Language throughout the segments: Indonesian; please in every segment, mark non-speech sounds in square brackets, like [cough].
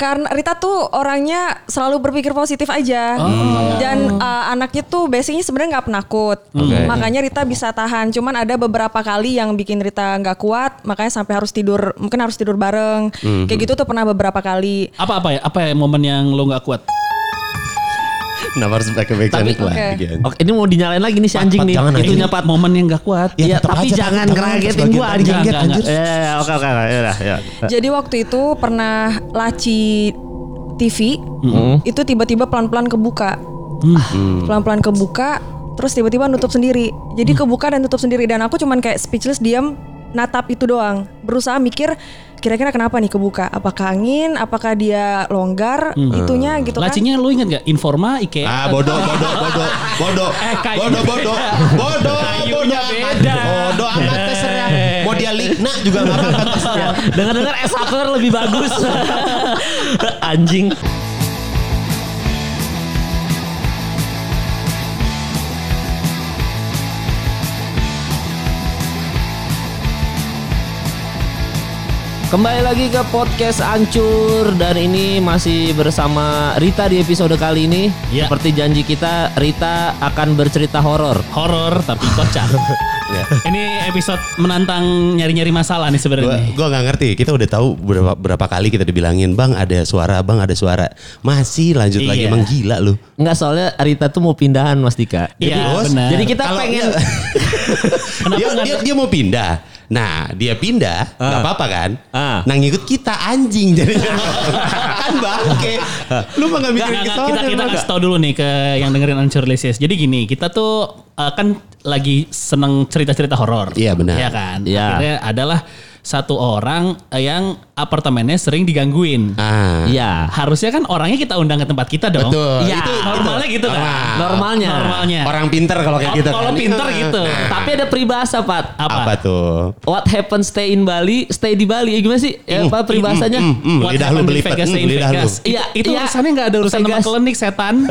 Karena Rita tuh orangnya selalu berpikir positif aja. Dan uh, anaknya tuh basicnya sebenarnya nggak penakut. Oke. Makanya Rita bisa tahan. Cuman ada beberapa kali yang bikin Rita nggak kuat, makanya sampai harus tidur, mungkin harus tidur bareng. Kayak gitu tuh pernah beberapa kali. Apa apa ya? Apa ya momen yang lo nggak kuat? Kenapa harus pakai back Tapi- Oke. lagi? Oke, ini mau dinyalain lagi nih si anjing Pat, nih. jangan, anjing. Itunya Pat momen yang nggak kuat. Ya, Iya, tetep tapi aja, jangan ngeragetin gua anjing. Ya, ya, oke, oke, oke, ya, ya. Jadi waktu itu pernah laci TV, itu tiba-tiba pelan-pelan kebuka. Pelan-pelan kebuka, terus tiba-tiba nutup sendiri. Jadi kebuka dan tutup sendiri dan aku cuman kayak speechless diam natap itu doang. Berusaha mikir kira-kira kenapa nih kebuka? Apakah angin? Apakah dia longgar itunya gitu kan? Lacinya lo inget gak? Informa, IKEA. Ah bodoh bodoh bodoh bodoh [laughs] Eh, bodoh bodoh bodoh [laughs] bodoh beda. bodoh amat terserah [laughs] mau dia ligna juga nggak apa-apa terserah Dengar-dengar S1 lebih bagus. anjing. Kembali lagi ke podcast Ancur dan ini masih bersama Rita di episode kali ini. Ya. Seperti janji kita, Rita akan bercerita horor. Horor tapi kocak. [laughs] Ya. Ini episode menantang nyari-nyari masalah nih sebenarnya. gua nggak ngerti. Kita udah tahu berapa berapa kali kita dibilangin, "Bang, ada suara, Bang, ada suara." Masih lanjut lagi Iya. emang gila lu. Enggak soalnya Rita tuh mau pindahan Mas Dika. Iya, benar. Jadi kita Kalau- pengen [laughs] Kenapa dia, dia, dia mau pindah. Nah, dia pindah, nggak apa-apa kan? Ah. Nah, ngikut kita anjing jadi [laughs] kan bangke. Lu mah nggak mikirin kita kita emang kasih tau dulu nih ke yang dengerin Unsure Lisius. Jadi gini, kita tuh uh, kan lagi seneng cerita-cerita horor. Iya, benar. Iya kan. Iya. Akhirnya adalah satu orang uh, yang apartemennya sering digangguin. Ah. Iya. Harusnya kan orangnya kita undang ke tempat kita dong. Betul. Iya. Itu Normalnya gitu kan. Ah. Normalnya. Normalnya. Orang pinter kalau kayak Kalau- gitu. kalau kan. pinter gitu. Tapi ada peribahasa, Pat. Apa? Apa tuh? What happens stay in Bali, stay di Bali. Ya, gimana sih? Ya, apa peribahasanya? Mm, mm, What lidah lu belipet. Vegas, Mm, stay in lidah lu. Vegas. Iya, itu iya. urusannya nggak ada urusan sama Vegas. klinik setan. [laughs]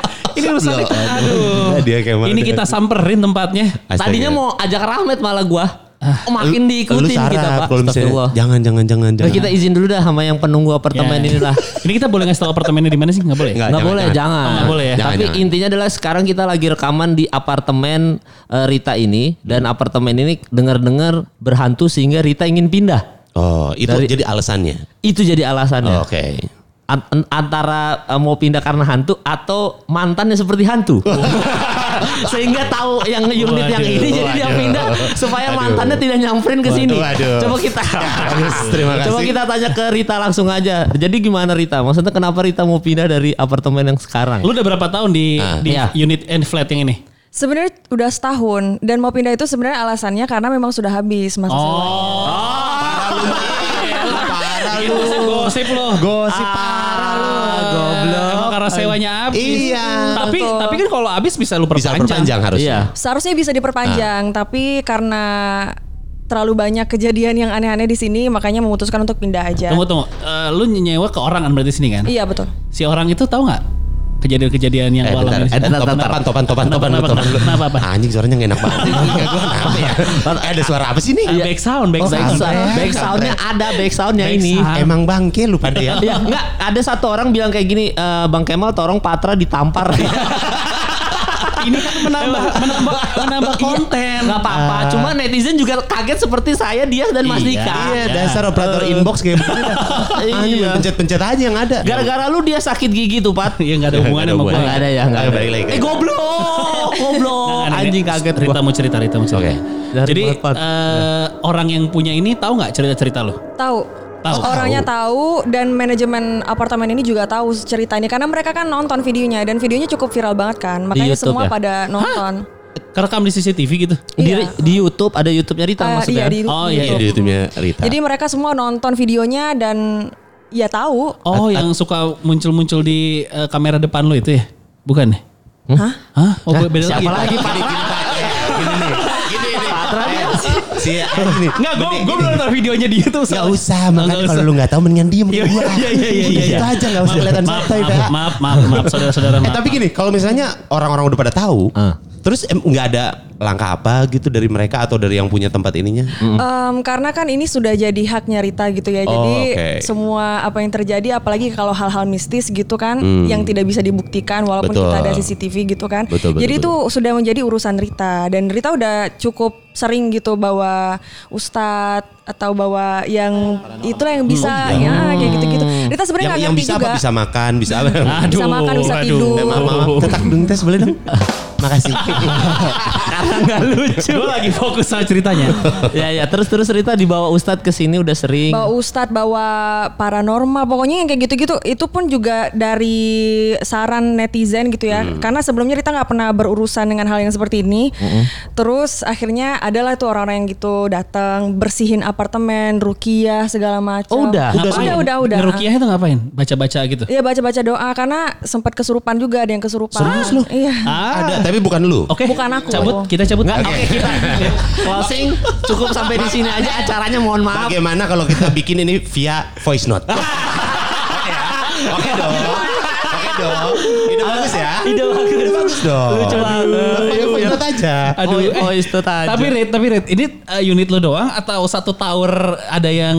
[laughs] Ini urusannya aduh. Dia kayak mana Ini kita samperin tempatnya. Astaga. Tadinya mau ajak Rahmat malah gua. Oh, makin diikutin lu kita, Pak. Kalau misalnya Astagfirullah. jangan jangan jangan Nah, jangan. kita izin dulu dah sama yang penunggu apartemen Ya. ini lah. [laughs] Ini kita boleh ngasih tahu apartemennya di mana sih? Nggak boleh. Nggak. Nggak jangan, boleh, jangan. jangan. Oh, nggak boleh ya? Jangan, Tapi jangan. intinya adalah sekarang kita lagi rekaman di apartemen eh, Rita ini dan apartemen ini dengar-dengar berhantu sehingga Rita ingin pindah. Oh, itu Dari- jadi alasannya. Itu jadi alasannya. Oh, Oke. An- antara eh, mau pindah karena hantu atau mantannya seperti hantu. [laughs] Sehingga tahu yang unit yang Waduh, ini jadi dia waduh. pindah supaya Aduh. mantannya tidak nyamperin ke sini. Waduh. Coba kita [laughs] terima Coba kasih. kita tanya ke Rita langsung aja. Jadi gimana Rita? Maksudnya kenapa Rita mau pindah dari apartemen yang sekarang? Lu udah berapa tahun di Ah. di Iya. unit and flat yang ini? Sebenarnya udah setahun dan mau pindah itu sebenarnya alasannya karena memang sudah habis masa sewanya. Parah Itu bisa gosip loh. Gosip parah lu. Karena sewanya habis. Iya. Tapi Betul. tapi kan kalau habis bisa lu Bisa perpanjang. perpanjang harusnya. Iya. Seharusnya bisa diperpanjang, tapi karena terlalu banyak kejadian yang aneh-aneh di sini, makanya memutuskan untuk pindah aja. Tunggu tunggu. Eh, lu nyewa ke orang kan berarti sini kan? Iya betul. Si orang itu tahu nggak kejadian-kejadian yang Eh, alamin? di Eh, topan, topan, topan, topan, topan, Kenapa, apa? Anjing suaranya gak enak banget. [laughs] Kenapa ya? Eh, ada suara apa sih Ah, nih? back sound, back Oh, sound. back sound. Back soundnya ada, back soundnya ini. Emang bangke lu pada ya? [laughs] Ya enggak, ada satu orang bilang kayak gini, "Eh, Bang Kemal tolong Patra ditampar. [laughs] Ini kan menambah menambah menambah konten. Enggak apa-apa, cuma netizen juga kaget seperti saya, dia dan Mas Iya, Dika. Iya, dasar operator inbox kayak [laughs] begini. Iya. pencet-pencet aja yang ada. Gara-gara lu dia sakit gigi tuh, Pat. Iya nggak ada hubungannya sama Nggak ada gua. Enggak ada ya, enggak Ayo, ada. balik lagi. Eh goblok, [laughs] goblok. Nggak, nggak, Anjing nggak. kaget Rita gua. mau cerita, Rita mau cerita. Oke. Jadi eh, orang yang punya ini tahu nggak cerita-cerita lo? Tahu. Tahu. Orangnya tahu dan manajemen apartemen ini juga tahu cerita ini karena mereka kan nonton videonya dan videonya cukup viral banget kan. Makanya YouTube semua ya? pada nonton. Kerekam di CCTV gitu. Di, Iya. di YouTube ada YouTube-nya Rita Eh, maksudnya. iya di Oh, YouTube. iya, Iya, di YouTube-nya Rita. Jadi mereka semua nonton videonya dan ya tahu. Oh, yang suka muncul-muncul di eh, kamera depan lo itu ya? Bukan ya? Hah? Hah? Oh, Hah? beda Siapa lagi, lagi. Pak? Gini, gini nih. Gini nih. Si ini. Enggak, gue gue belum nonton videonya di YouTube. Gak usah, makanya kalau lu gak tahu mendingan diem Iya, gua. iya, iya, iya, iya. Itu aja gak usah kelihatan santai, maaf, Pak. Maaf, maaf, maaf, saudara-saudara. Eh maaf. tapi gini, kalau misalnya orang-orang udah pada tahu, Ah. terus nggak ada langkah apa gitu dari mereka atau dari yang punya tempat ininya? Em, karena kan ini sudah jadi haknya Rita gitu ya. Oh, Jadi oke. semua apa yang terjadi apalagi kalau hal-hal mistis gitu kan yang tidak bisa dibuktikan walaupun Hmm. Betul. kita ada CCTV gitu kan. Betul, betul, jadi betul. itu sudah menjadi urusan Rita dan Rita udah cukup sering gitu bawa ustadz atau bawa yang itulah yang bisa ya kayak gitu-gitu. Rita sebenarnya yang yang bisa juga. apa? Bisa makan, bisa apa? Bisa makan, bisa aduh. tidur. Eh, maaf. Tetak dong tes boleh dong? Makasih. Karena nggak lucu. Gue lagi fokus sama ceritanya. ya ya terus terus Rita dibawa Ustadz ke sini udah sering. bawa ustadz bawa paranormal pokoknya yang kayak gitu-gitu itu pun juga dari saran netizen gitu ya Hmm. karena sebelumnya Rita nggak pernah berurusan dengan hal yang seperti ini terus akhirnya adalah tuh orang-orang yang gitu datang bersihin apartemen rukiah segala macam Oh, udah? udah udah udah, udah. Ngerukiah itu ngapain? Baca-baca gitu. Iya baca-baca doa karena sempat kesurupan juga ada yang kesurupan. Serius lu? Iya. Ah, Ada, tapi bukan lu. Oke. Bukan aku. Cabut, kita cabut. Oke kita closing cukup sampai di sini aja acaranya mohon maaf. Bagaimana kalau kita bikin ini via voice note? Oke [laughs] ya? Oke dong. Oke dong. Ide bagus ya? Ide bagus. Ide bagus dong. Lucu banget. Voice note aja. Aduh, Oh, eh, oh, itu aja. Tapi Red, tapi Red, ini uh, unit lo doang atau satu tower ada yang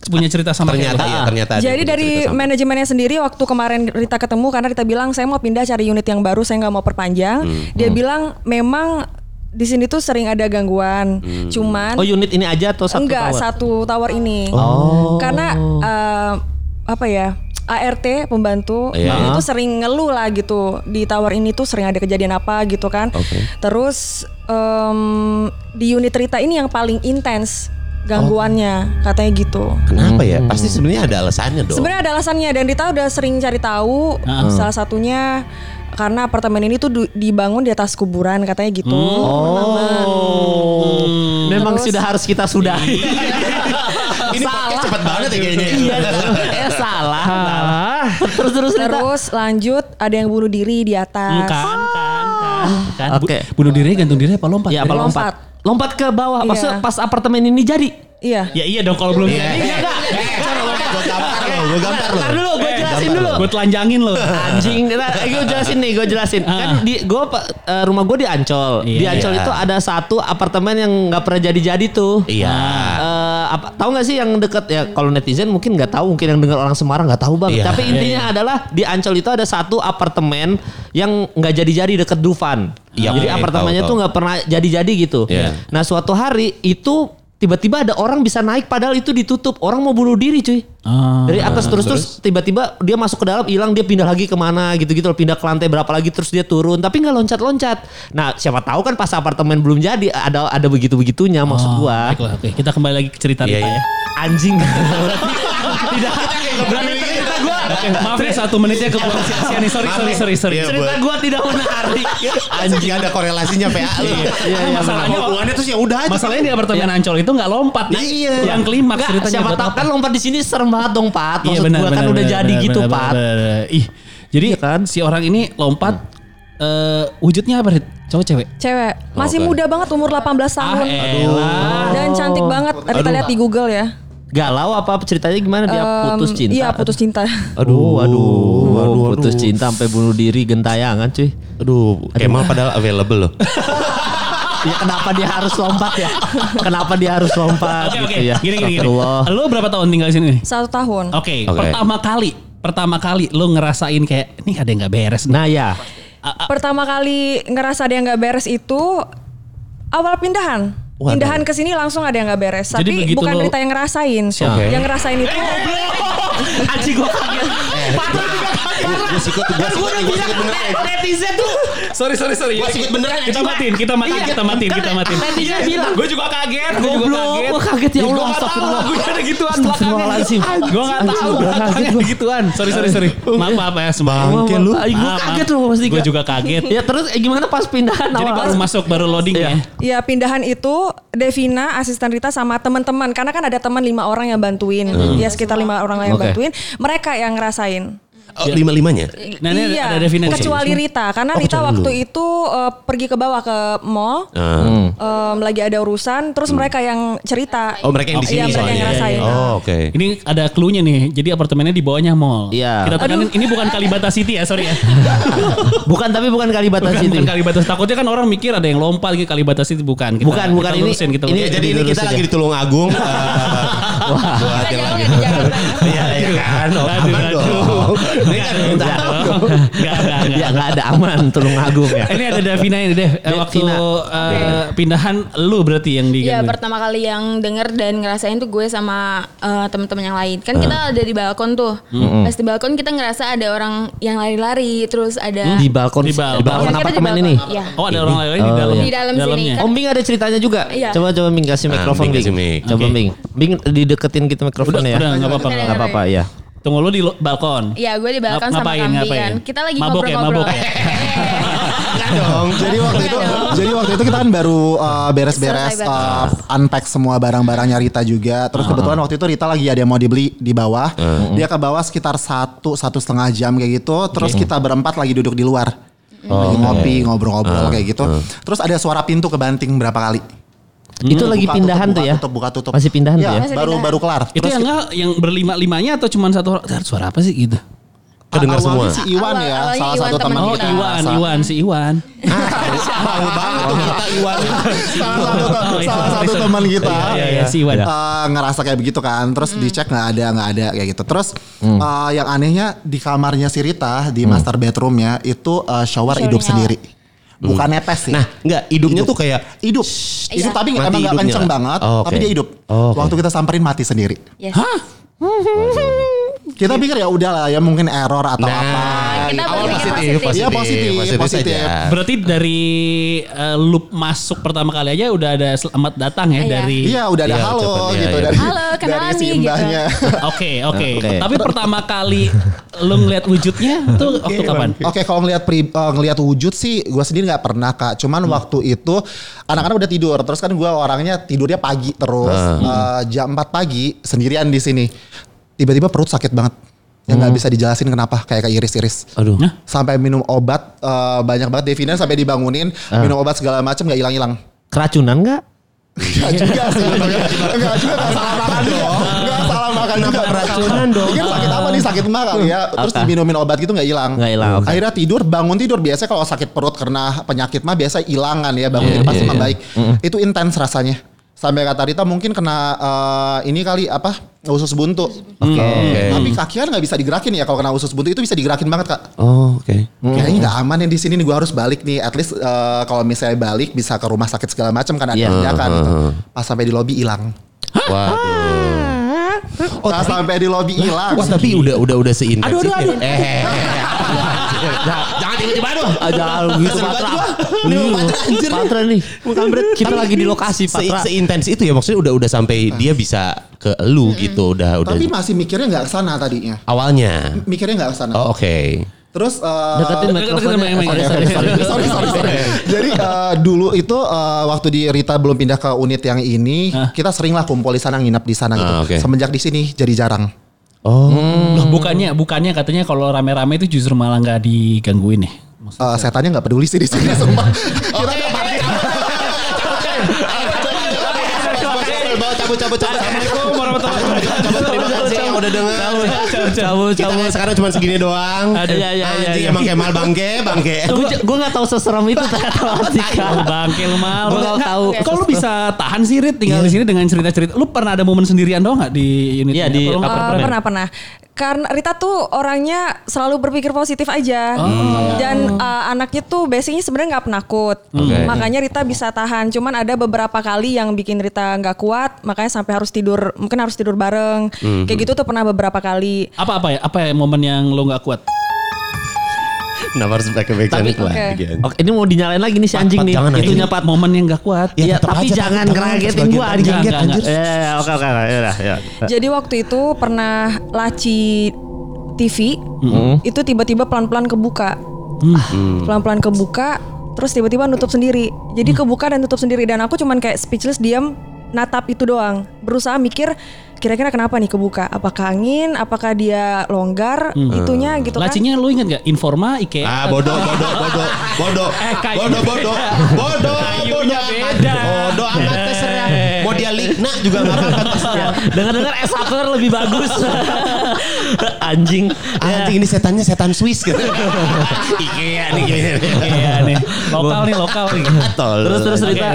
punya cerita sama Ternyata ya, ternyata. ada Jadi dari manajemennya sendiri waktu kemarin Rita ketemu karena Rita bilang saya mau pindah cari unit yang baru, saya nggak mau perpanjang. Hmm, Dia bilang memang di sini tuh sering ada gangguan. Hmm. Cuman Oh unit ini aja atau satu enggak tower? satu tower ini. Oh. Karena eh, apa ya? ART pembantu Iya. itu sering ngeluh lah gitu di tower ini tuh sering ada kejadian apa gitu kan. Oke. Terus em, di unit Rita ini yang paling intens gangguannya katanya gitu. Kenapa ya? Pasti sebenarnya ada alasannya dong. Sebenarnya ada alasannya dan Rita udah sering cari tahu. Salah satunya karena apartemen ini tuh dibangun di atas kuburan katanya gitu. Oh. Memang Terus- sudah harus kita sudahi. [laughs] Ini podcast cepat banget ya kayaknya. Iya. eh salah. salah. Terus terus. Terus lanjut ada yang bunuh diri di atas. Kan, kan, kan. kan. Bu- Oke. Bunuh diri gantung diri apa lompat? Ya apa Lompat. lompat? Lompat ke bawah. Maksudnya Iya. pas apartemen ini jadi. Iya. Ya iya dong kalau belum Iya. jadi. Eh, Gue gampar loh, gue gampar. Ntar dulu, gue jelasin dulu. Gue telanjangin lo. Anjing, gue jelasin nih, gue jelasin. Kan di gue rumah gue di Ancol. Iya. di Ancol Iya. itu ada satu apartemen yang nggak pernah jadi-jadi tuh. Iya. Eh, apa tahu nggak sih yang deket ya kalau netizen mungkin nggak tahu mungkin yang dengar orang Semarang nggak tahu bang Iya. tapi intinya adalah di Ancol itu ada satu apartemen yang nggak jadi-jadi deket Dufan Iya, jadi apartemennya tahu, tuh nggak pernah jadi-jadi gitu Iya. nah suatu hari itu tiba-tiba ada orang bisa naik padahal itu ditutup orang mau bunuh diri cuy Ah. dari atas terus terus tiba-tiba dia masuk ke dalam hilang dia pindah lagi ke mana gitu-gitu pindah ke lantai berapa lagi terus dia turun tapi nggak loncat-loncat nah siapa tahu kan pas apartemen belum jadi ada ada begitu begitunya maksud gua Baiklah, oke. Kita kembali lagi ke cerita Rita iya. ya. anjing [laughs] tidak gua Oke, maaf ya satu menitnya kebuang sia-sia nih. Sorry, sorry, sorry, sorry. Iya, cerita buat- gua tidak menarik [laughs] Anjing ada korelasinya PA lu. Iya, iya, Masalahnya benar. hubungannya terus ya udah aja. Masalahnya di apartemen Ancol itu nggak lompat. Nah, Iya. Yang klimaks Nggak, ceritanya siapa tahu kan lompat di sini serem banget dong Pat Iya maksud benar, gua kan udah jadi gitu Pat. Ih, jadi Iya kan? si orang ini lompat eh, wujudnya apa? Cowok cewek? Cewek. Masih Oke. muda banget umur 18 tahun. Ah, elah. Dan cantik banget. Rita lihat di Google ya. Galau apa ceritanya gimana dia putus cinta Iya putus cinta. Aduh, aduh, aduh, putus aduh. cinta sampai bunuh diri gentayangan cuy. Aduh, Kemal padahal available loh. [laughs] Ya kenapa dia harus lompat ya? Kenapa dia harus lompat Oke, gitu ya? Gini, gini, gini. Lu berapa tahun tinggal di sini? Satu tahun. Oke, pertama kali, pertama kali lu ngerasain kayak ini ada yang nggak beres nih. Nah ya, Pertama kali ngerasa ada yang nggak beres itu awal pindahan. Waduh. Pindahan ke sini langsung ada yang nggak beres. Jadi Tapi bukan lo- Rita yang ngerasain. Oke. Yang ngerasain itu [laughs] anjing gua kaget. Patut juga kaget. Gue sikut, gue sikut, gue sikut beneran. Netizen tuh sorry, sorry, sorry. Gua sikut beneran, Kita matiin, kita matiin, kita matiin, kita matiin. netizen bilang. Gue juga kaget, gue juga kaget. gua kaget ya Allah, Gue astagfirullah. lagunya ada gituan Astagfirullahaladzim. Gue belakangnya gua. ada gituan. Sorry, sorry, sorry. Maaf, maaf ya semua. Bangke lu. Gua kaget loh pasti. Gue juga kaget. Ya terus eh, gimana pas pindahan Jadi baru masuk, baru loading Iya. ya. ya pindahan itu Devina asisten Rita sama teman-teman karena kan ada teman lima orang yang bantuin. Ya sekitar lima orang yang bantuin. Mereka yang ngerasain. Oh, lima-limanya. Nah, ini iya, ada definisi. kecuali Rita karena Oh, Rita kecuali waktu lu. itu eh, pergi ke bawah ke mall, Ah. em, lagi ada urusan, terus mereka yang cerita. Oh, mereka yang di Iya, sini mereka yang ngerasain. Oh, oke. Ini ada clue-nya nih. Jadi apartemennya di bawahnya mall. Iya. Kita tekanin ini bukan Kalibata City ya, sorry ya. [laughs] Bukan tapi bukan Kalibata Bukan, City. bukan Kalibata. Takutnya kan orang mikir ada yang lompat gitu Kalibata City bukan. Kita, Bukan, bukan. kita Ini- lurusin, kita ini- Ya, lurusin. jadi ini kita lagi ya. di Tulung Agung. eh, [laughs] buat yang lagi. Iya, iya kan. Oh, aman aduh. Dong. Ini kan Enggak, enggak, enggak, Ya nggak ada aman Tulung Agung ya. Ini ada Davina ini Dev. Eh, Waktu Davina. eh, pindahan lu berarti yang di Iya pertama kali yang denger dan ngerasain tuh gue sama eh, teman-teman yang lain. Kan kita ada di balkon tuh. Pas di balkon kita ngerasa ada orang yang lari-lari terus ada Di balkon Di di balkon. Iya, kita di apartemen balkon. ini. Iya. Oh ada orang lain di Oh, dalam. iya. Di dalam sini, dalamnya. kan? Om Bing ada ceritanya juga. Iya. Coba coba Bing kasih Ah, mikrofon Bing. Coba. Bing. Bing dideketin gitu mikrofonnya ya. Udah, nggak apa-apa. Udah, Nggak apa-apa ya. Tunggu lu di balkon. Iya gue di balkon Ngap- sama ngapain, kambing ngapain? kan. Kita lagi Mabok ya, ngobrol-ngobrol. mabok ya? [laughs] Enggak dong. Jadi waktu itu, jadi waktu itu kita kan baru uh, beres-beres uh, unpack semua barang-barangnya Rita juga. Terus kebetulan waktu itu Rita lagi ada yang mau dibeli di bawah. Dia ke bawah sekitar satu satu setengah jam kayak gitu. Terus kita berempat lagi duduk di luar. Lagi ngopi, ngobrol-ngobrol kayak gitu. Terus ada suara pintu kebanting berapa kali. Itu lagi Buka, pindahan tutup, tuh ya. Tutup, buka tutup. Masih pindahan tuh Iya, ya. Masih baru pindahan. baru kelar. Itu yang enggak yang berlima-limanya atau cuma satu orang? Suara apa sih gitu? Kedengar semua. si Iwan Awal- ya, salah Iwan satu teman teman Oh kita. Iwan, Salah- Iwan, si Iwan. Bau banget tuh kita Iwan. [laughs] salah satu, iya, salah satu sorry, teman kita Iya, iya, iya, si Iwan. eh, ngerasa kayak begitu kan terus Hmm. dicek nggak ada nggak ada kayak gitu terus Hmm. eh, yang anehnya di kamarnya si Rita di master bedroomnya itu eh, shower Shower hidup nyala. sendiri bukan netes sih Nah, enggak hidupnya tuh kayak hidup hidup Iya. tapi Mati emang nggak hidupnya. kenceng banget Oh, tapi oke. dia hidup Oh, oke. waktu kita samperin mati sendiri Yes. Kita pikir ya udah lah ya mungkin error atau Nah, apa kita awal positif, positif. positif, Iya, positif, positif. saja. Berarti dari eh, loop masuk pertama kali aja udah ada selamat datang ya Iya. dari iya udah ada Iya, halo ucapannya, gitu iya. dari Halo, kenalan dari si nih, gitu. [laughs] Oke, oke. Oke. Tapi pertama kali lu ngeliat wujudnya [laughs] tuh waktu kapan? Oke, kalau ngelihat pri- eh, ngelihat wujud sih, gue sendiri nggak pernah kak. Cuman waktu itu anak-anak udah tidur, terus kan gue orangnya tidurnya pagi terus Eh, jam 4 pagi sendirian di sini. Tiba-tiba perut sakit banget, yang nggak bisa dijelasin kenapa, kayak kayak iris-iris. Aduh. Sampai minum obat eh, banyak banget Devina sampai dibangunin, minum obat segala macam nggak hilang-hilang. Keracunan nggak? Enggak juga sih. Enggak juga enggak salah makan dong. Enggak salah makan juga. keracunan dong? Mungkin sakit apa nih sakit mah kali ya. Terus diminumin obat gitu enggak hilang. Nggak hilang. Akhirnya tidur, bangun tidur biasa kalau sakit perut karena penyakit mah biasa hilangan ya, bangun tidur pasti membaik. Itu intens rasanya. Sampai kata Rita mungkin kena eh, ini kali apa usus buntu. Oke. Tapi kaki kan nggak bisa digerakin ya kalau kena usus buntu itu bisa digerakin banget kak. Oh, oke. Kayaknya nggak aman nih di sini nih gue harus balik nih. At least eh, kalau misalnya balik bisa ke rumah sakit segala macam kan ada tindakan. gitu. Pas sampai di lobi hilang. Waduh. Pas sampai di lobi hilang. Wah, tapi udah udah udah seintens Aduh, aduh, itu. aduh. Eh. [laughs] Jangan tiba-tiba aduh. Aja gitu Patra. Ini anjir. Patra nih. Bukan Kita lagi di lokasi Patra. seintens itu ya maksudnya udah udah sampai dia bisa ke lu gitu udah udah Tapi masih mikirnya nggak ke sana tadinya. awalnya. Mikirnya nggak ke sana. Oh, oke. Terus eh, Deketin mikrofonnya. Sorry, sorry, sorry. sorry, sorry. Jadi dulu itu eh, waktu di Rita belum pindah ke unit yang ini, kita sering lah kumpul di sana, nginap di sana gitu. Ah, oke. Semenjak di sini jadi jarang. Oh. Loh, bukannya bukannya katanya kalau rame-rame itu justru malah nggak digangguin ya? Eh, setannya nggak peduli sih di sini sumpah. Kita Cabut cabut cabut. Assalamualaikum wabarakatuh. Terima kasih yang udah dengar. Cabut, Kita cabut. sekarang cuma segini doang. Aduh. Iya, iya, iya, Anjing iya. emang Kemal [laughs] bangke, bangke. Gue gue nggak tahu seseram itu ternyata bangkil mal. Gua nggak tahu. Kok lu bisa tahan sih Rit tinggal di sini dengan cerita-cerita? Lu pernah ada momen sendirian doang nggak di unit? Iya, ini? di pernah pernah. Karena Rita tuh orangnya selalu berpikir positif aja. Dan eh, anaknya tuh basicnya sebenarnya nggak penakut. Oke. Makanya Rita bisa tahan. Cuman ada beberapa kali yang bikin Rita nggak kuat, makanya sampai harus tidur, mungkin harus tidur bareng. Kayak gitu tuh pernah beberapa kali. Apa apa ya? Apa ya momen yang lu nggak kuat? Kenapa harus pakai back Tapi- channel Oke. lagi? Oke, ini mau dinyalain lagi nih si anjing Pat, nih. jangan, Itunya anjing. Pat momen yang nggak kuat. Ya, Iya, tapi aja, jangan ngeragetin gua orang anjing. Ya, oke, oke, oke, ya, ya. Jadi waktu itu pernah laci TV itu tiba-tiba pelan-pelan kebuka. Pelan-pelan kebuka, terus tiba-tiba nutup sendiri. Jadi kebuka dan tutup sendiri dan aku cuman kayak speechless diam natap itu doang. Berusaha mikir kira-kira kenapa nih kebuka? Apakah angin? Apakah dia longgar? Itunya gitu kan? Lacinya lu inget gak? Informa, IKEA. Ah bodoh bodoh bodoh bodoh [laughs] Eh, bodoh bodoh bodoh [laughs] bodoh amat. beda. bodoh amat [laughs] terserah mau dia ligna juga nggak apa-apa terserah Dengar-dengar S hardware lebih bagus. Anjing. anjing ini setannya setan Swiss gitu Ikea nih Iya nih. Lokal nih, lokal nih. Terus terus Rita?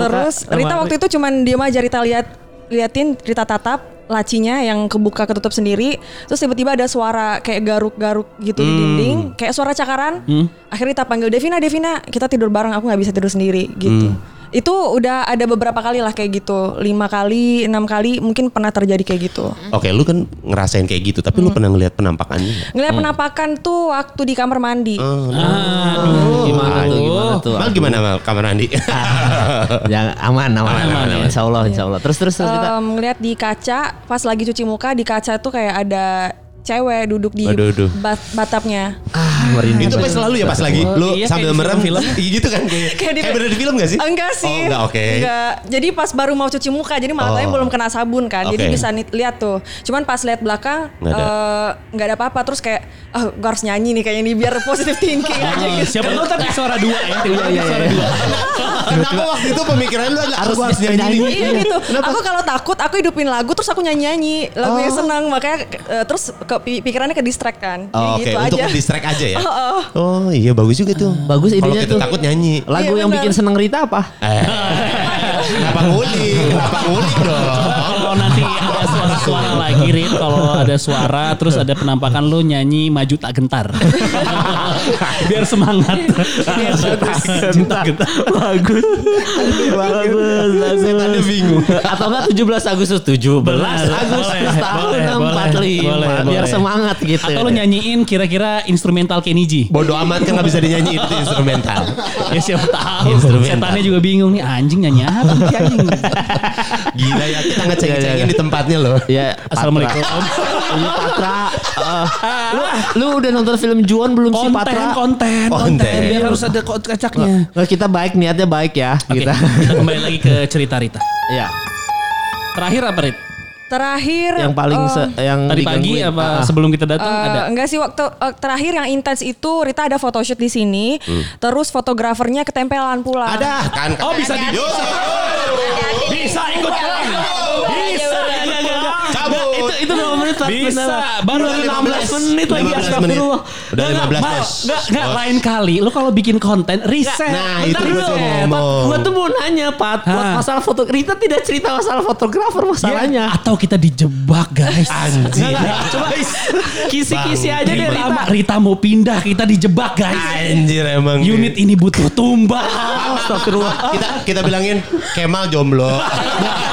Terus Rita waktu itu cuman diem aja Rita lihat liatin Rita tatap lacinya yang kebuka ketutup sendiri terus tiba-tiba ada suara kayak garuk-garuk gitu di dinding kayak suara cakaran. Akhirnya Rita panggil Devina Devina kita tidur bareng aku nggak bisa tidur sendiri gitu. Itu udah ada beberapa kali lah kayak gitu lima kali enam kali mungkin pernah terjadi kayak gitu. Oke, lu kan ngerasain kayak gitu, tapi lu pernah ngeliat penampakannya nggak? ngeliat penampakan tuh waktu di kamar mandi. Aduh, Gimana tuh? Tuh? Mal gimana Mal kamar mandi? Jangan [laughs] aman aman Aman, aman. ya. Insya Allah insya Allah. Terus terus terus Rita. Em, ngeliat di kaca pas lagi cuci muka di kaca tuh kayak ada cewek duduk di Aduh, aduh. bat- batapnya Ah, merinding. itu pas selalu ya pas lagi lu iya, sambil merem film-film. Iya gitu kan kayak [laughs] Kayak di- kayak bener di film gak sih? Enggak sih. Oh, enggak, oke. Enggak. Jadi pas baru mau cuci muka, jadi matanya Oh. belum kena sabun kan. Jadi Oke. bisa lihat tuh. Cuman pas lihat belakang Nggak ada. eh, ada apa-apa terus kayak ah gue harus nyanyi nih kayaknya nih biar positif thinking aja Oh, gitu. Siapa tahu tapi suara dua ya. Iya, iya, iya. Kenapa waktu itu pemikiran lu adalah Harus harus nyanyi nyanyi. Iya gitu. Aku kalau takut aku hidupin lagu terus aku nyanyi-nyanyi. Lagu yang senang makanya eh, terus ke, pi- pikirannya ke distract kan. Oh, Oke, gitu untuk distract aja ya. [laughs] Oh, Oh iya bagus juga tuh. Bagus Kalau idenya kita tuh. takut nyanyi. Lagu Iya, yang bikin seneng Rita apa? Eh, [laughs] kenapa ngulik? Kenapa ngulik dong? Kalau nanti ada suara-suara lagi Rit, [laughs] kalau ada suara terus ada penampakan lu nyanyi maju tak gentar. [laughs] Biar semangat. maju tak gentar. Bagus. bagus. Bagus. bingung. Atau enggak 17 Agustus 17 Agustus tahun boleh, 65 boleh, biar boleh. semangat gitu. Atau lu nyanyiin kira-kira instrumental Kenny G. Bodoh amat kan nggak bisa dinyanyi itu instrumental. Ya siapa tahu. Setannya juga bingung nih anjing nyanyi apa anjing. Gila ya kita ngeceng-cengin di tempatnya loh. Ya, Assalamualaikum. [laughs] Ini Patra. Eh, lu, lu udah nonton film Juon belum sih Konten, Patra? konten, konten. Konten. Biar harus ada kacaknya. Nggak, kita baik niatnya baik ya Oke, kita. kita kembali lagi ke cerita Rita. ya. Terakhir apa Rit? Terakhir Yang paling se- yang Tadi pagi apa Ah, sebelum kita datang Eh, ada? Enggak sih waktu eh, terakhir yang intens itu Rita ada photoshoot di sini, terus fotografernya ketempelan pula. Ada kan? Oh bisa di bisa ikut itu itu 2 menit Pak. Bisa. Baru Udah 15 menit lagi 15 astagfirullah. Udah 15 Mal, Mas. Enggak, enggak lain kali. Lu kalau bikin konten riset. Nah, itu gue Eh, ngomong. gua tuh mau nanya Pat, masalah foto Rita tidak cerita masalah fotografer Ya, masalahnya. atau kita dijebak guys. Anjing. Coba kisi-kisi aja deh Rita, Rita. Rita mau pindah, kita dijebak guys. Anjir emang. Unit ini butuh tumbal. Astagfirullah. kita kita bilangin Kemal jomblo. [laughs]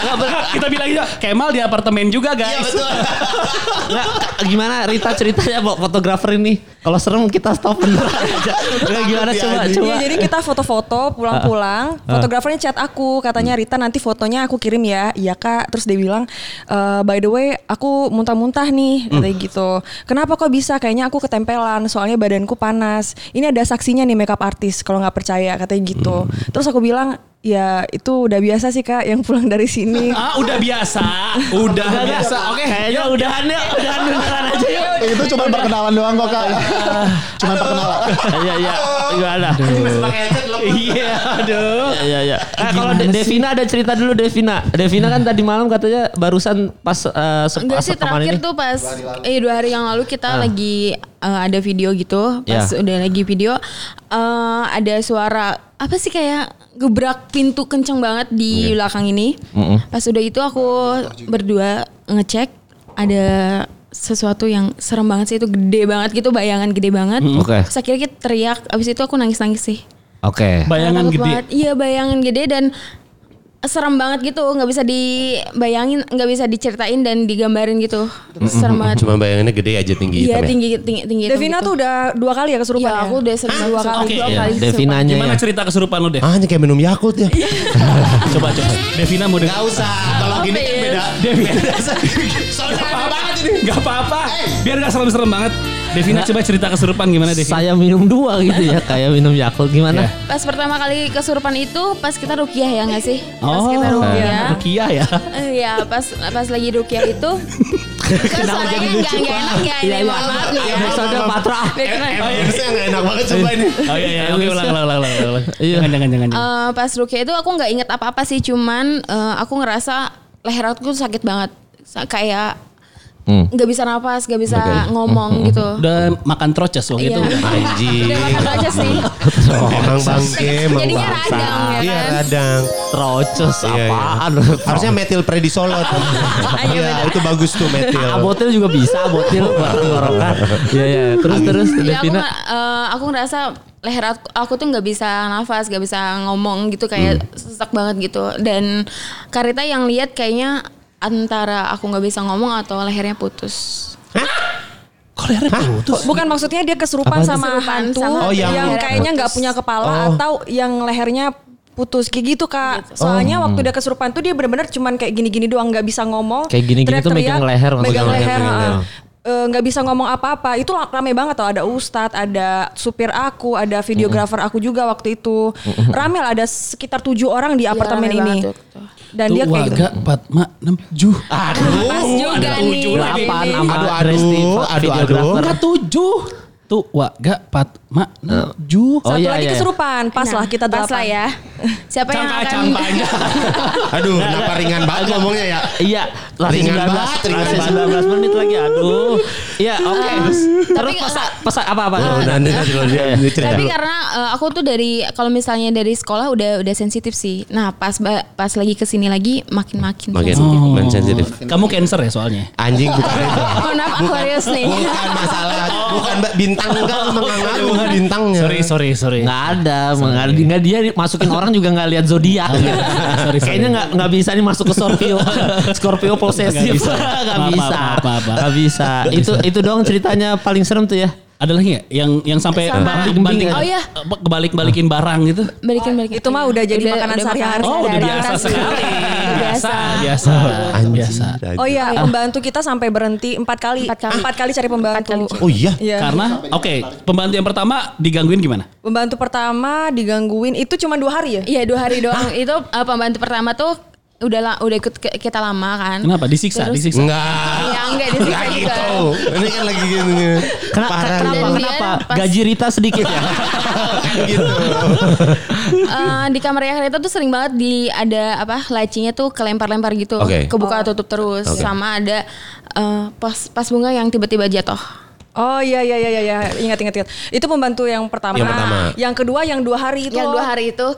[laughs] kita bilang aja Kemal di apartemen juga Iya guys. betul. [laughs] Nggak, gimana Rita ceritanya fotografer ini? Kalau serem kita stop bener aja. Nggak, gimana ya, coba coba. Iya jadi kita foto-foto pulang-pulang, fotografernya chat aku, katanya Rita nanti fotonya aku kirim ya, iya kak. Terus dia bilang, "Eh, by the way aku muntah-muntah nih, katanya gitu. Kenapa kok bisa? Kayaknya aku ketempelan, soalnya badanku panas. Ini ada saksinya nih makeup artis, kalau nggak percaya katanya gitu. Terus aku bilang, ya itu udah biasa sih kak, yang pulang dari sini. [laughs] Ah, udah biasa. Udah biasa. Oke. Kayaknya udahan ya, udahan beneran aja yuk. Itu cuma perkenalan doang kok kak. Cuma perkenalan. Iya iya, gimana? Iya, aduh. Iya iya. Eh, kalau De- Devina ada cerita dulu Devina. Devina kan tadi malam katanya barusan pas eh, se- Enggak sih terakhir ini. tuh pas eh dua hari yang lalu kita lagi eh, ada video gitu pas Ya. udah lagi video eh, ada suara apa sih kayak gebrak pintu kenceng banget di belakang ini. Pas udah itu aku berdua ngecek ada sesuatu yang serem banget sih itu gede banget gitu bayangan gede banget. Oke. Terus akhirnya kita teriak abis itu aku nangis-nangis sih. Oke. Bayangan Takut gede. banget. Iya bayangan gede dan serem banget gitu nggak bisa dibayangin nggak bisa diceritain dan digambarin gitu serem banget Cuma bayangannya gede aja tinggi iya hitam ya. tinggi tinggi tinggi Devina gitu. tuh udah dua kali ya kesurupan Iya, ya? aku udah sering dua kali Oke, dua iya. kali Devinanya Gimana ya. cerita kesurupan lu deh? Ah, ini kayak minum Yakult ya. [laughs] Coba coba. Devina mau dengar. Gak usah. Kalau gini kan beda. Devina. [laughs] Soalnya apa banget ini? Gak apa-apa. biar gak serem-serem banget. Devina coba cerita kesurupan gimana Devina? Saya minum dua gitu ya, kayak minum Yakult gimana? Ya. Pas pertama kali kesurupan itu pas kita rukiah ya nggak sih? Pas Oh, kita rukiah. Rukia ya. Eh, Iya, pas pas lagi rukiah itu [laughs] suasananya nggak nggak enak ya ini Iya, iya. mohon maaf nih ya. Episode Patra. Background. Harusnya nggak enak banget coba ini. Oh iya iya, oke ulang ulang ulang ulang. Iya. Jangan jangan jangan. Eh, pas rukiah itu aku nggak inget apa-apa sih, cuman eh, aku ngerasa leher aku sakit banget, Sa- Hmm. nggak bisa napas, nggak bisa ngomong gitu. Udah makan troces waktu itu. Iya. Anjing. Udah makan aja sih. Emang bangke, [laughs] emang Jadinya radang ya Iya kan. radang. Troces Iya, iya. apaan? Harusnya metil predisolot. [laughs] Iya, itu bagus tuh metil. [laughs] Abotil juga bisa, abotil. Iya iya. Terus terus Iya, aku, Devina. eh, aku ngerasa leher aku, aku tuh nggak bisa nafas, nggak bisa ngomong gitu kayak sesak banget gitu. Dan Karita yang lihat kayaknya antara aku nggak bisa ngomong atau lehernya putus. Kok lehernya putus? Bukan maksudnya dia kesurupan sama Kesurupan hantu sama Oh, yang- yang, kayaknya nggak punya kepala atau yang lehernya putus kayak gitu kak. Soalnya waktu dia kesurupan tuh dia benar-benar cuman kayak gini-gini doang nggak bisa ngomong. Kayak gini-gini tuh megang leher, megang megang leher, leher. megang leher. Eh, nggak bisa ngomong apa-apa itu rame banget tau ada ustadz ada supir aku ada videografer aku juga waktu itu rame lah ada sekitar tujuh orang di apartemen rame ini banget dan Tuh dia kayak gitu. warga empat mak enam tujuh. Pas juga ada tujuh. Delapan Aduh, aduh, aduh, aduh. Enggak tujuh. Tuh warga empat mak enam tujuh. Oh, satu iya, lagi iya. kesurupan pas Nah, lah kita pas delapan lah ya. Siapa yang akan Kacang panjang. [laughs] Aduh, kenapa ringan banget ngomongnya ya? Iya, Ringan 19, banget, ringan masih banget. 19 menit lagi. Aduh. Iya, oke. Terus tapi pesan pesan apa apa? Oh, nanti nanti cerita. Tapi karena eh, aku tuh dari kalau misalnya dari sekolah udah udah sensitif sih. Nah pas pas lagi ke sini lagi makin makin sensitif. makin sensitif. Kamu cancer ya soalnya? Anjing bukan. [laughs] Oh, maaf Aquarius nih. Bukan masalah, bukan mbak bintang enggak menganggap bintangnya. Sorry sorry sorry. Nggak ada, nggak nggak dia masukin orang juga nggak lihat zodiak. sorry, sorry. Kayaknya nggak nggak bisa nih masuk ke Scorpio, [laughs] Scorpio posesif, [laughs] Nggak bisa. nggak bisa, nggak. Itu itu dong ceritanya paling serem tuh ya. Ada lagi nggak yang yang sampai Sama- banting banting Oh, iya. kebalik balikin barang gitu? Balikin balikin. Itu mah udah jadi makanan sehari-hari. Oh udah biasa sekali. [laughs] Biasa. biasa Anjing. biasa. Oh iya, pembantu kita sampai berhenti empat kali. Empat kali. cari pembantu. Oh iya. Iya. Karena oke pembantu yang pertama digangguin gimana? Pembantu pertama digangguin itu cuma dua hari ya? Iya dua hari doang. Itu eh, pembantu pertama tuh udah la- udah ikut ke- kita lama kan. Kenapa disiksa? Terus- disiksa. Enggak. Ya enggak disiksa Enggak juga. gitu. Ini kan lagi gini. Kenapa? Parah kenapa? Kenapa? pas- Gaji Rita sedikit ya? [laughs] Gitu. Eh, di kamar yang itu tuh sering banget di ada apa lacinya tuh kelempar-lempar gitu, Oke. kebuka tutup terus, sama ada eh, pas pas bunga yang tiba-tiba jatuh. Oh iya iya iya iya iya. ingat ingat ingat. Itu pembantu yang pertama. Yang pertama. Yang kedua yang dua hari itu. yang loh. dua hari itu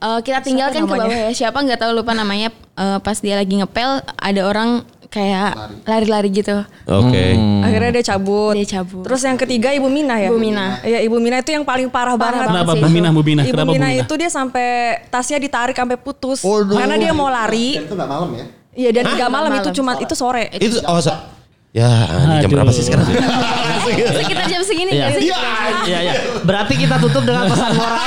eh, kita tinggalkan ke bawah ya siapa nggak tahu lupa namanya Eh, pas dia lagi ngepel ada orang kayak lari-lari gitu Oke. Akhirnya dia cabut. Dia cabut. Terus yang ketiga Ibu Mina ya? Ibu Mina. Iya Ibu Mina itu yang paling parah, Parah banget. Kenapa sih Bu itu. Mina, Bu Mina? Ibu Kenapa Bu Mina itu dia sampai tasnya ditarik sampai putus. Waduh. Karena dia mau lari. Dan itu nggak malam ya? Iya dan nggak malam Malam. itu cuma itu sore. Itu oh so- Ya, ini jam Aduh. berapa sih sekarang? sekitar jam segini Iya. nggak sih Iya iya. Berarti kita tutup dengan pesan moral.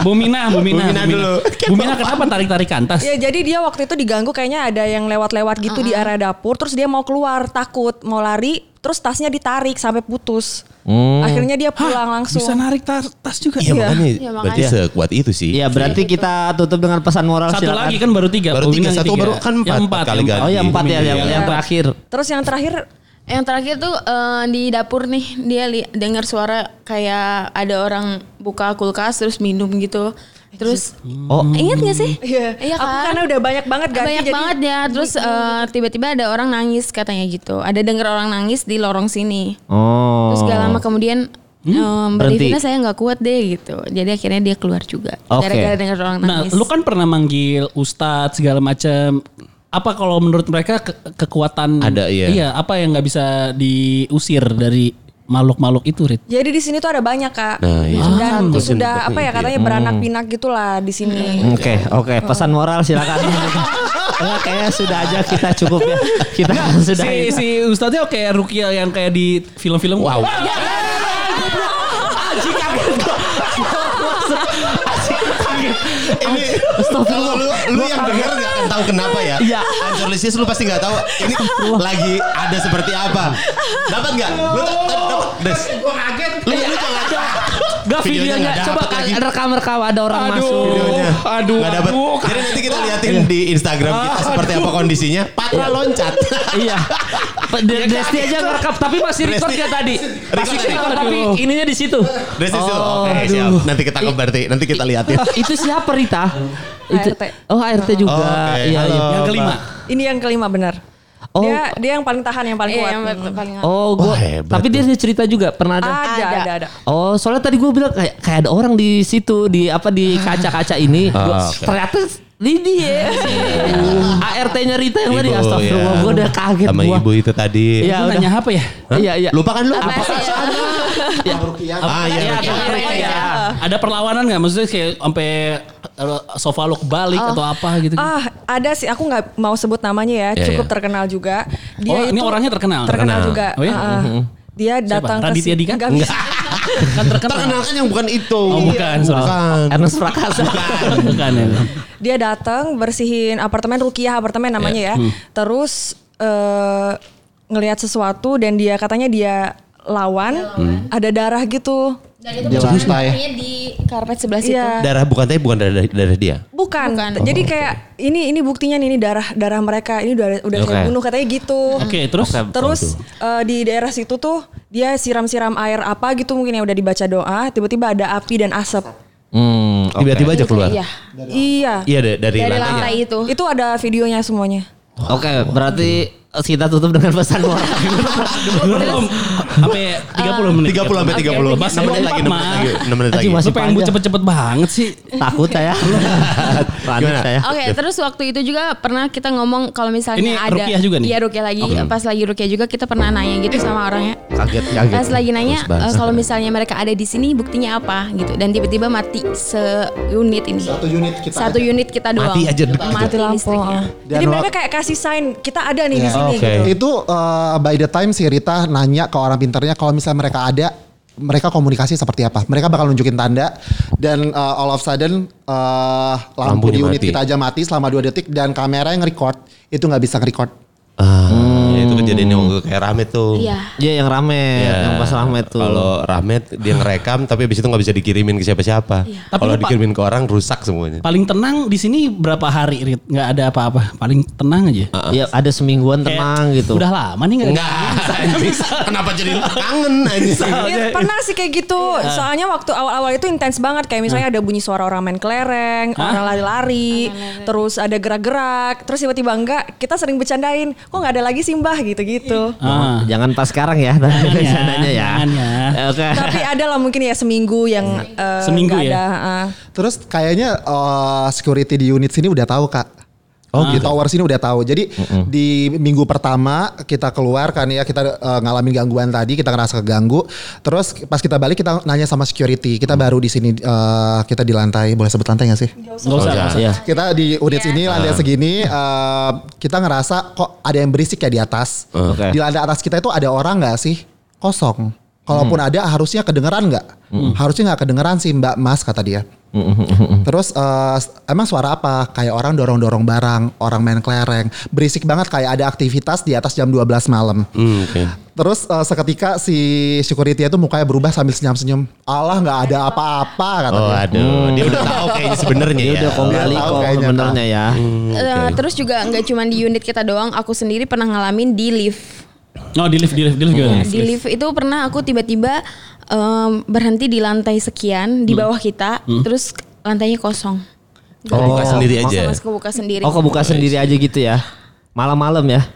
Bu Mina, Bu Mina, Bu Mina dulu. Bu Mina kenapa tarik-tarikan tas? Ya jadi dia waktu itu diganggu kayaknya ada yang lewat-lewat gitu di area dapur. Terus dia mau keluar takut mau lari. Terus tasnya ditarik sampai putus. Akhirnya dia pulang langsung. Bisa narik tas, tas juga. Iya makanya Iya, berarti makanya. sekuat itu sih. Iya berarti kita tutup dengan pesan moral Satu silakan. lagi kan baru tiga. Baru tiga, yang satu tiga. baru kan empat, Yang empat kali yang ganti. Oh yang empat ya, yang, Iya. yang terakhir. Terus yang terakhir yang terakhir tuh eh, di dapur nih dia li- dengar suara kayak ada orang buka kulkas terus minum gitu terus Oh, ingat gak sih Iya, Iya Aku kan? karena udah banyak banget ganti banyak jadi banget ya terus eh, tiba-tiba ada orang nangis katanya gitu ada dengar orang nangis di lorong sini oh. terus gak lama kemudian Hmm? Mbak. Devina saya nggak kuat deh gitu jadi akhirnya dia keluar juga Oke. gara-gara dengar orang Nah, nangis lu kan pernah manggil ustadz segala macam. Apa kalau menurut mereka ke- kekuatan Ada, iya. Iya, apa yang nggak bisa diusir dari makhluk-makhluk itu, Rit? Jadi di sini tuh ada banyak kak. Nah, iya. Dan Ah, sudah mungkin apa ya katanya beranak pinak gitulah di sini. Oke, oke. Pesan moral silakan. Enggak kayaknya sudah aja kita cukup ya. Kita sudah Si, si ustadznya kayak Rukia yang kayak di film-film. Wow. ini kalau lu lu yang nggak akan tahu kenapa ya. Iya. Ancur Lisius lu pasti nggak tahu ini lagi ada seperti apa. Dapat nggak? Lu dapat Des. Gua kaget. Lu lu jangan Gak Videonya videonya, coba dapet lagi. rekam-rekam ada orang masuk. videonya. aduh, Nggak dapat. aduh. Jadi nanti kita liatin di Instagram kita seperti apa kondisinya. Patra loncat. [laughs] Iya. De- Desti aja ngerekam tapi masih record Desti. ya tadi. Masih Record. tapi ininya di situ. Des itu. Oh, Oke, siap. Nanti kita berarti nanti kita liatin. Itu siapa Rita? Itu, ART. oh ART juga. Iya, halo. iya. Yang kelima. Ini yang kelima benar. Oh. Dia dia yang paling tahan, yang paling Iya, kuat. yang Hmm. paling Oh, gua, Wah, hebat tapi dia ada cerita juga pernah ada. Ada, Ada. ada, ada. Oh, soalnya tadi gue bilang kayak kayak ada orang di situ di apa di kaca-kaca ini. Gua- Ah, oke. Ternyata Lidi ya. si [laughs] ART-nya Rita yang tadi astagfirullah ya. gue udah kaget Sama gua. ibu itu tadi. Iya, Lu udah. nanya apa ya? Iya, iya. Lupa kan lu? Apa sih? Iya. Ah iya. Iya, oke. tentang Rita ya. Ada perlawanan nggak? Maksudnya kayak sampai sofa lo kebalik atau apa gitu? Ah, ada sih. Aku nggak mau sebut namanya ya. Iya, Cukup iya. terkenal juga. Oh, ini orangnya terkenal? Terkenal, Terkenal. juga. Oh iya? Ah, ah. Dia datang ke Raditya sini. Dika? Nggak bisa. kan terkenal. Terkenal kan yang bukan itu. Oh bukan, sorry. Bukan. Ernest Prakasa. bukan ya. Dia datang bersihin apartemen Rukiah apartemen namanya ya. Terus eh ngelihat sesuatu dan dia katanya dia lawan ada darah gitu. Dan itu Di lantai. di karpet sebelah situ. Iya. Darah bukan tapi bukan darah darah dia. Bukan. Bukan. Jadi kayak ini ini buktinya nih ini darah darah mereka. Ini udah udah saya Oke. bunuh katanya gitu. Oke, terus Terus eh, di daerah situ tuh dia siram-siram air apa gitu mungkin yang udah dibaca doa, tiba-tiba ada api dan asap. Hmm, Tiba-tiba aja keluar. Iya. Iya. Iya dari, dari, Dari lantainya. lantai itu. Itu ada videonya semuanya. Oke, berarti kita tutup dengan pesan moral. belum sampai 30 menit. 30 sampai 30. Oke, Mas, 6 menit lagi, 6 menit lagi. 6 menit lagi. Masih pengen cepet-cepet banget sih. Takut [laughs] saya. Panik Gimana? saya. Oke, terus waktu itu juga pernah kita ngomong kalau misalnya Ini ada Rukiah juga nih? Iya, Rukiah lagi. Pas lagi Rukiah juga kita pernah nanya gitu sama orangnya. Kaget, kaget. Pas lagi nanya eh, kalau misalnya mereka ada di sini buktinya apa gitu dan tiba-tiba mati seunit ini. Satu unit kita Satu unit kita doang. Mati aja. Mati. Dan Jadi mereka kayak kasih sign kita ada nih di Iya. Oke. gitu. Itu uh, by the time si Rita nanya ke orang pinternya kalau misalnya mereka ada mereka komunikasi seperti apa. Mereka bakal nunjukin tanda dan uh, all of sudden uh, lampu Lampunya di unit mati. kita aja mati selama dua detik dan kamera yang record itu nggak bisa nge-record. Ah, ya itu kejadian yang kayak rame tuh. Iya. Iya yang rame, Ya, yang pas rame tuh. Kalau rame dia ngerekam tapi habis itu nggak bisa dikirimin ke siapa-siapa. Tapi Kalau dikirimin ke orang rusak semuanya. Paling tenang di sini berapa hari Rit? Nggak ada apa-apa. Paling tenang aja. Iya ada semingguan tenang gitu. Udah lama nih nggak. Enggak. [laughs] Kenapa jadi kangen anjing? Iya, pernah sih kayak gitu. Soalnya waktu awal-awal itu intens banget. Kayak misalnya ada bunyi suara orang main kelereng, orang lari-lari, terus ada gerak-gerak, terus tiba-tiba enggak. Kita sering bercandain, kok nggak ada lagi sih mbah gitu-gitu. Ah. Jangan pas sekarang ya, Jangan ya, sananya ya. jangan ya. Oke. Tapi ada lah mungkin ya seminggu yang eh, Seminggu nggak ya? ada. ah. Terus kayaknya uh, security di unit sini udah tahu kak. Oh di tower sini udah tahu. Jadi di minggu pertama kita keluar kan ya kita uh, ngalamin gangguan tadi kita ngerasa keganggu. Terus pas kita balik kita nanya sama security. Kita baru di sini uh, kita di lantai. Boleh sebut lantai gak sih? Nggak usah. nggak usah. Iya. Kita di unit sini lantai segini uh, kita ngerasa kok ada yang berisik ya di atas. Oke. Di lantai atas kita itu ada orang nggak sih? Kosong. Kalaupun ada harusnya kedengeran nggak? Harusnya nggak kedengeran sih Mbak Mas kata dia. Terus eh, emang suara apa? Kayak orang dorong-dorong barang, orang main kelereng. Berisik banget kayak ada aktivitas di atas jam 12 malam. Hmm, oke. Terus eh, seketika si security itu mukanya berubah sambil senyum-senyum. Allah nggak ada apa-apa kata Oh dia. aduh, dia udah tahu kayaknya sebenarnya Dia ya. udah kong Dia kali tahu kok kayaknya, sebenarnya ya. Eh, terus juga nggak cuma di unit kita doang, aku sendiri pernah ngalamin di lift. Oh di lift, di lift, di lift gimana? Di lift itu pernah aku tiba-tiba em, berhenti di lantai sekian di bawah kita, terus lantainya kosong. Oh, buka sendiri aja. Sama kebuka sendiri. Oh kebuka sendiri aja gitu ya. Malam-malam ya.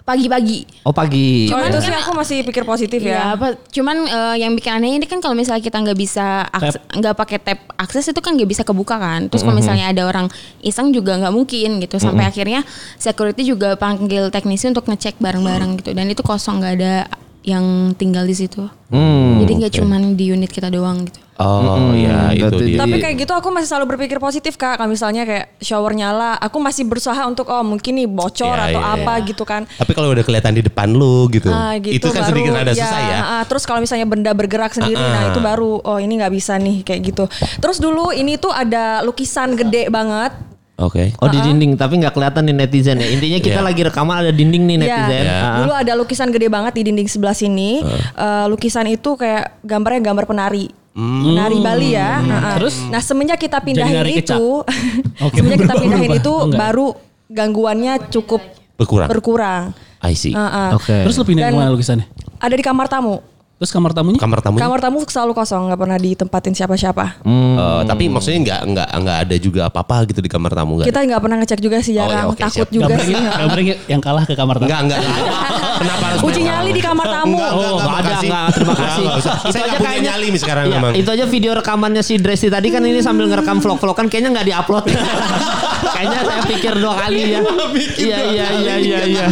Pagi-pagi. Oh pagi. Oh, Cuman itu kan- sih aku masih pikir positif Iya, ya. apa? Cuman eh, yang bikin aneh ini kan kalau misalnya kita nggak bisa akses, nggak pakai tab akses itu kan nggak bisa kebuka kan. Terus kalau misalnya ada orang iseng juga nggak mungkin gitu. Sampai akhirnya security juga panggil teknisi untuk ngecek bareng-bareng gitu. Dan itu kosong nggak ada yang tinggal di situ. Hmm. Jadi nggak cuman di unit kita doang gitu. Oh ya itu berarti dia. Tapi kayak gitu aku masih selalu berpikir positif kak. Kalau misalnya kayak shower nyala, aku masih berusaha untuk oh mungkin nih bocor Iya, atau iya, apa iya. gitu kan. Tapi kalau udah kelihatan di depan lu gitu, Ah, gitu itu kan baru, sedikit ada susah ya. ah, terus kalau misalnya benda bergerak sendiri, Ah, nah ah. itu baru oh ini nggak bisa nih kayak gitu. Terus dulu ini tuh ada lukisan gede banget. Oke. Oh di dinding tapi nggak kelihatan nih netizen ya. Intinya kita Iya. lagi rekaman ada dinding nih Iya. netizen. Iya. Ah. Dulu ada lukisan gede banget di dinding sebelah sini. Eh, lukisan itu kayak gambarnya gambar penari. Penari Bali ya. Ah, ah. Terus? Nah semenjak kita pindahin itu, [laughs] Oke, [laughs] semenjak kita pindahin berubah. itu enggak. baru gangguannya cukup Berkurang. berkurang. I see. Ah, ah. Oke. Terus lu pindah Dan- ke mana lukisannya? Ada di kamar tamu. Terus kamar tamunya? Kamar tamu. Kamar tamu selalu kosong, nggak pernah ditempatin siapa-siapa. Eh, tapi maksudnya nggak nggak nggak ada juga apa-apa gitu di kamar tamu nggak? Kita nggak pernah ngecek juga sih Oh, ya, jarang, oke, takut siap. juga Gambarnya, sih. yang kalah ke kamar tamu. Enggak enggak. enggak ada. [laughs] Kenapa harus Uji nyali di kamar tamu. Enggak, enggak, Oh, enggak, nggak ada, nggak, terima kasih. Itu Saya aja nggak punya kayaknya- nyali nih sekarang Iya, memang. itu aja video rekamannya si Dresi tadi kan ini sambil ngerekam vlog-vlog kan kayaknya nggak diupload. [laughs] kayaknya saya pikir dua kali ya. Iya iya iya iya iya.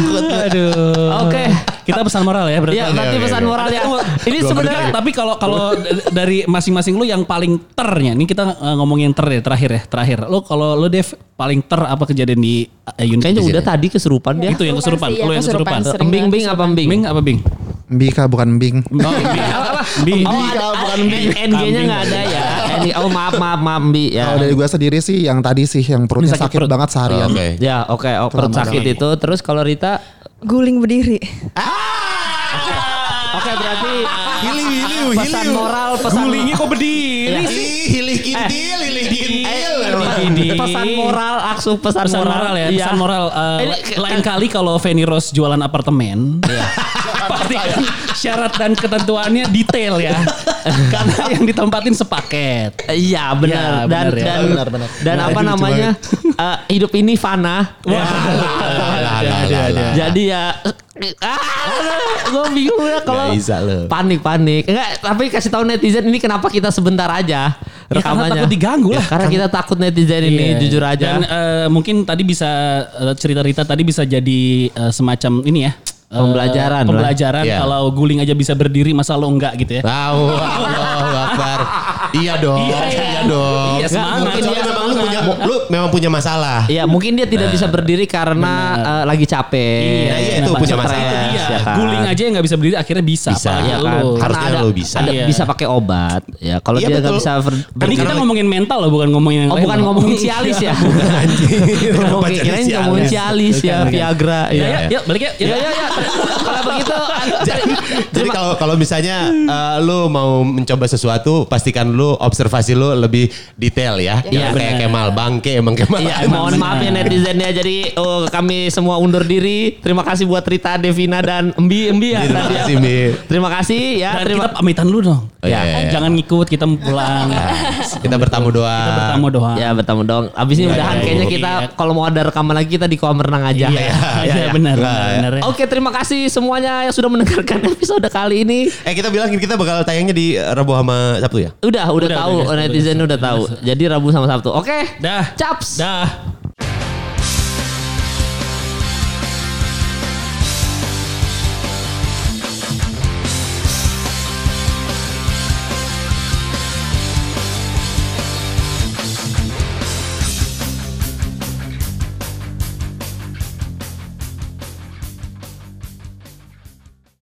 Aduh. Oke. Kita pesan moral ya berarti. Iya, berarti oke, pesan oke. moral ya. Ini Sebenarnya tapi kalau kalau dari masing-masing lu yang paling ternya, ini kita uh, ngomongin ter ya terakhir ya terakhir. Lu kalau lu Dev paling ter apa kejadian di uh, unit kayaknya udah tadi kesurupan dia. Itu yang kesurupan. sih, ya, Lu yang kesurupan. banget bing apa embing? Bing apa Bing? Bika bukan Bing. Oh, Bing. Apa? Bing. Oh ada, bukan NG-nya nggak ada ya. Oh maaf maaf maaf Mbi ya. Kalau dari gue sendiri sih yang tadi sih yang perutnya Sakit sakit, perut. banget seharian. Oke. Ya oke, oh, perut sakit itu. Terus kalau Rita, Guling berdiri. oke berarti Hili hili pesan moral, pesan Gulingnya kok berdiri Iya. sih? Ih, hilih kintil, hilih kintil. pesan moral, aksu pesan, Pesan moral ya, Iya. pesan moral. uh, Ini- lain kali kalau Feni Rose jualan apartemen, Iya. [laughs] pastikan syarat dan ketentuannya detail ya. [laughs] Karena yang ditempatin sepaket. Iya benar Iya, dan benar ya. dan Benar, benar. dan Nah, apa namanya eh, hidup ini fana. Wah, [laughs] Lah, lah, lah. Jadi ya ah, gue bingung ya kalau panik panik enggak tapi kasih tahu netizen ini kenapa kita sebentar aja Ya, karena rekamannya takut diganggu lah. Ya, karena kita takut netizen ini Iya. jujur aja Dan eh, mungkin tadi bisa eh, cerita Rita tadi bisa jadi eh, semacam ini ya. Pembelajaran lah. Pembelajaran Iya. kalau guling aja bisa berdiri masa lo enggak gitu ya. Tahu, [laughs] Akbar. Iya dong, Iya, iya, dong. Iya, semangat. Mungkin dia memang lu punya, lu memang punya masalah. Iya mungkin dia tidak bisa berdiri karena eh, lagi capek. Iya, iya, nah, itu punya masalah. itu dia. ya kan? Guling aja yang nggak bisa berdiri akhirnya bisa. Bisa, iya lo. kan. Harusnya ada, lu bisa. ada Iya. bisa pakai obat. Ya kalau Iya, dia nggak betul. bisa ber, Ini bergerak- kita ngomongin mental loh, bukan ngomongin yang Oh lain bukan ngomongin Cialis ya? [laughs] [laughs] Kenapa Ngomongin kirain Cialis? ngomongin Cialis ya, Bukan, bukan. Viagra. Ya, Ya, ya, yuk balik ya. ya, ya, ya. Kalau begitu, [laughs] Jadi, kalau kalau misalnya eh, lu mau mencoba sesuatu, pastikan lu observasi lu lebih detail ya. Iya, kayak. Kemal bangke emang Kemal. Iya, mohon maaf ya netizen ya. Jadi oh, kami semua undur diri. Terima kasih buat Rita, Devina dan Embi, Embi ya. Terima tadi ya. kasih, Mbi. Terima kasih ya. Dan terima kita pamitan dulu dong. Oh, iya, iya, iya. Jangan ngikut, kita mau pulang. [laughs] Kita bertamu doang. Kita bertamu doang. Ya bertemu dong. Abis ini Iya, udahan iya, kayaknya iya. kita kalau mau ada rekaman lagi kita di kolam renang aja. Iya, iya, benar, Nggak, benar, ya. benar. ya. Oke, terima kasih semuanya yang sudah mendengarkan episode kali ini. Eh kita bilang kita bakal tayangnya di Rabu sama Sabtu ya? Udah, udah, Udah, tahu udah, netizen udah, udah tahu. Jadi Rabu sama Sabtu. Oke. Dah. Caps. Dah.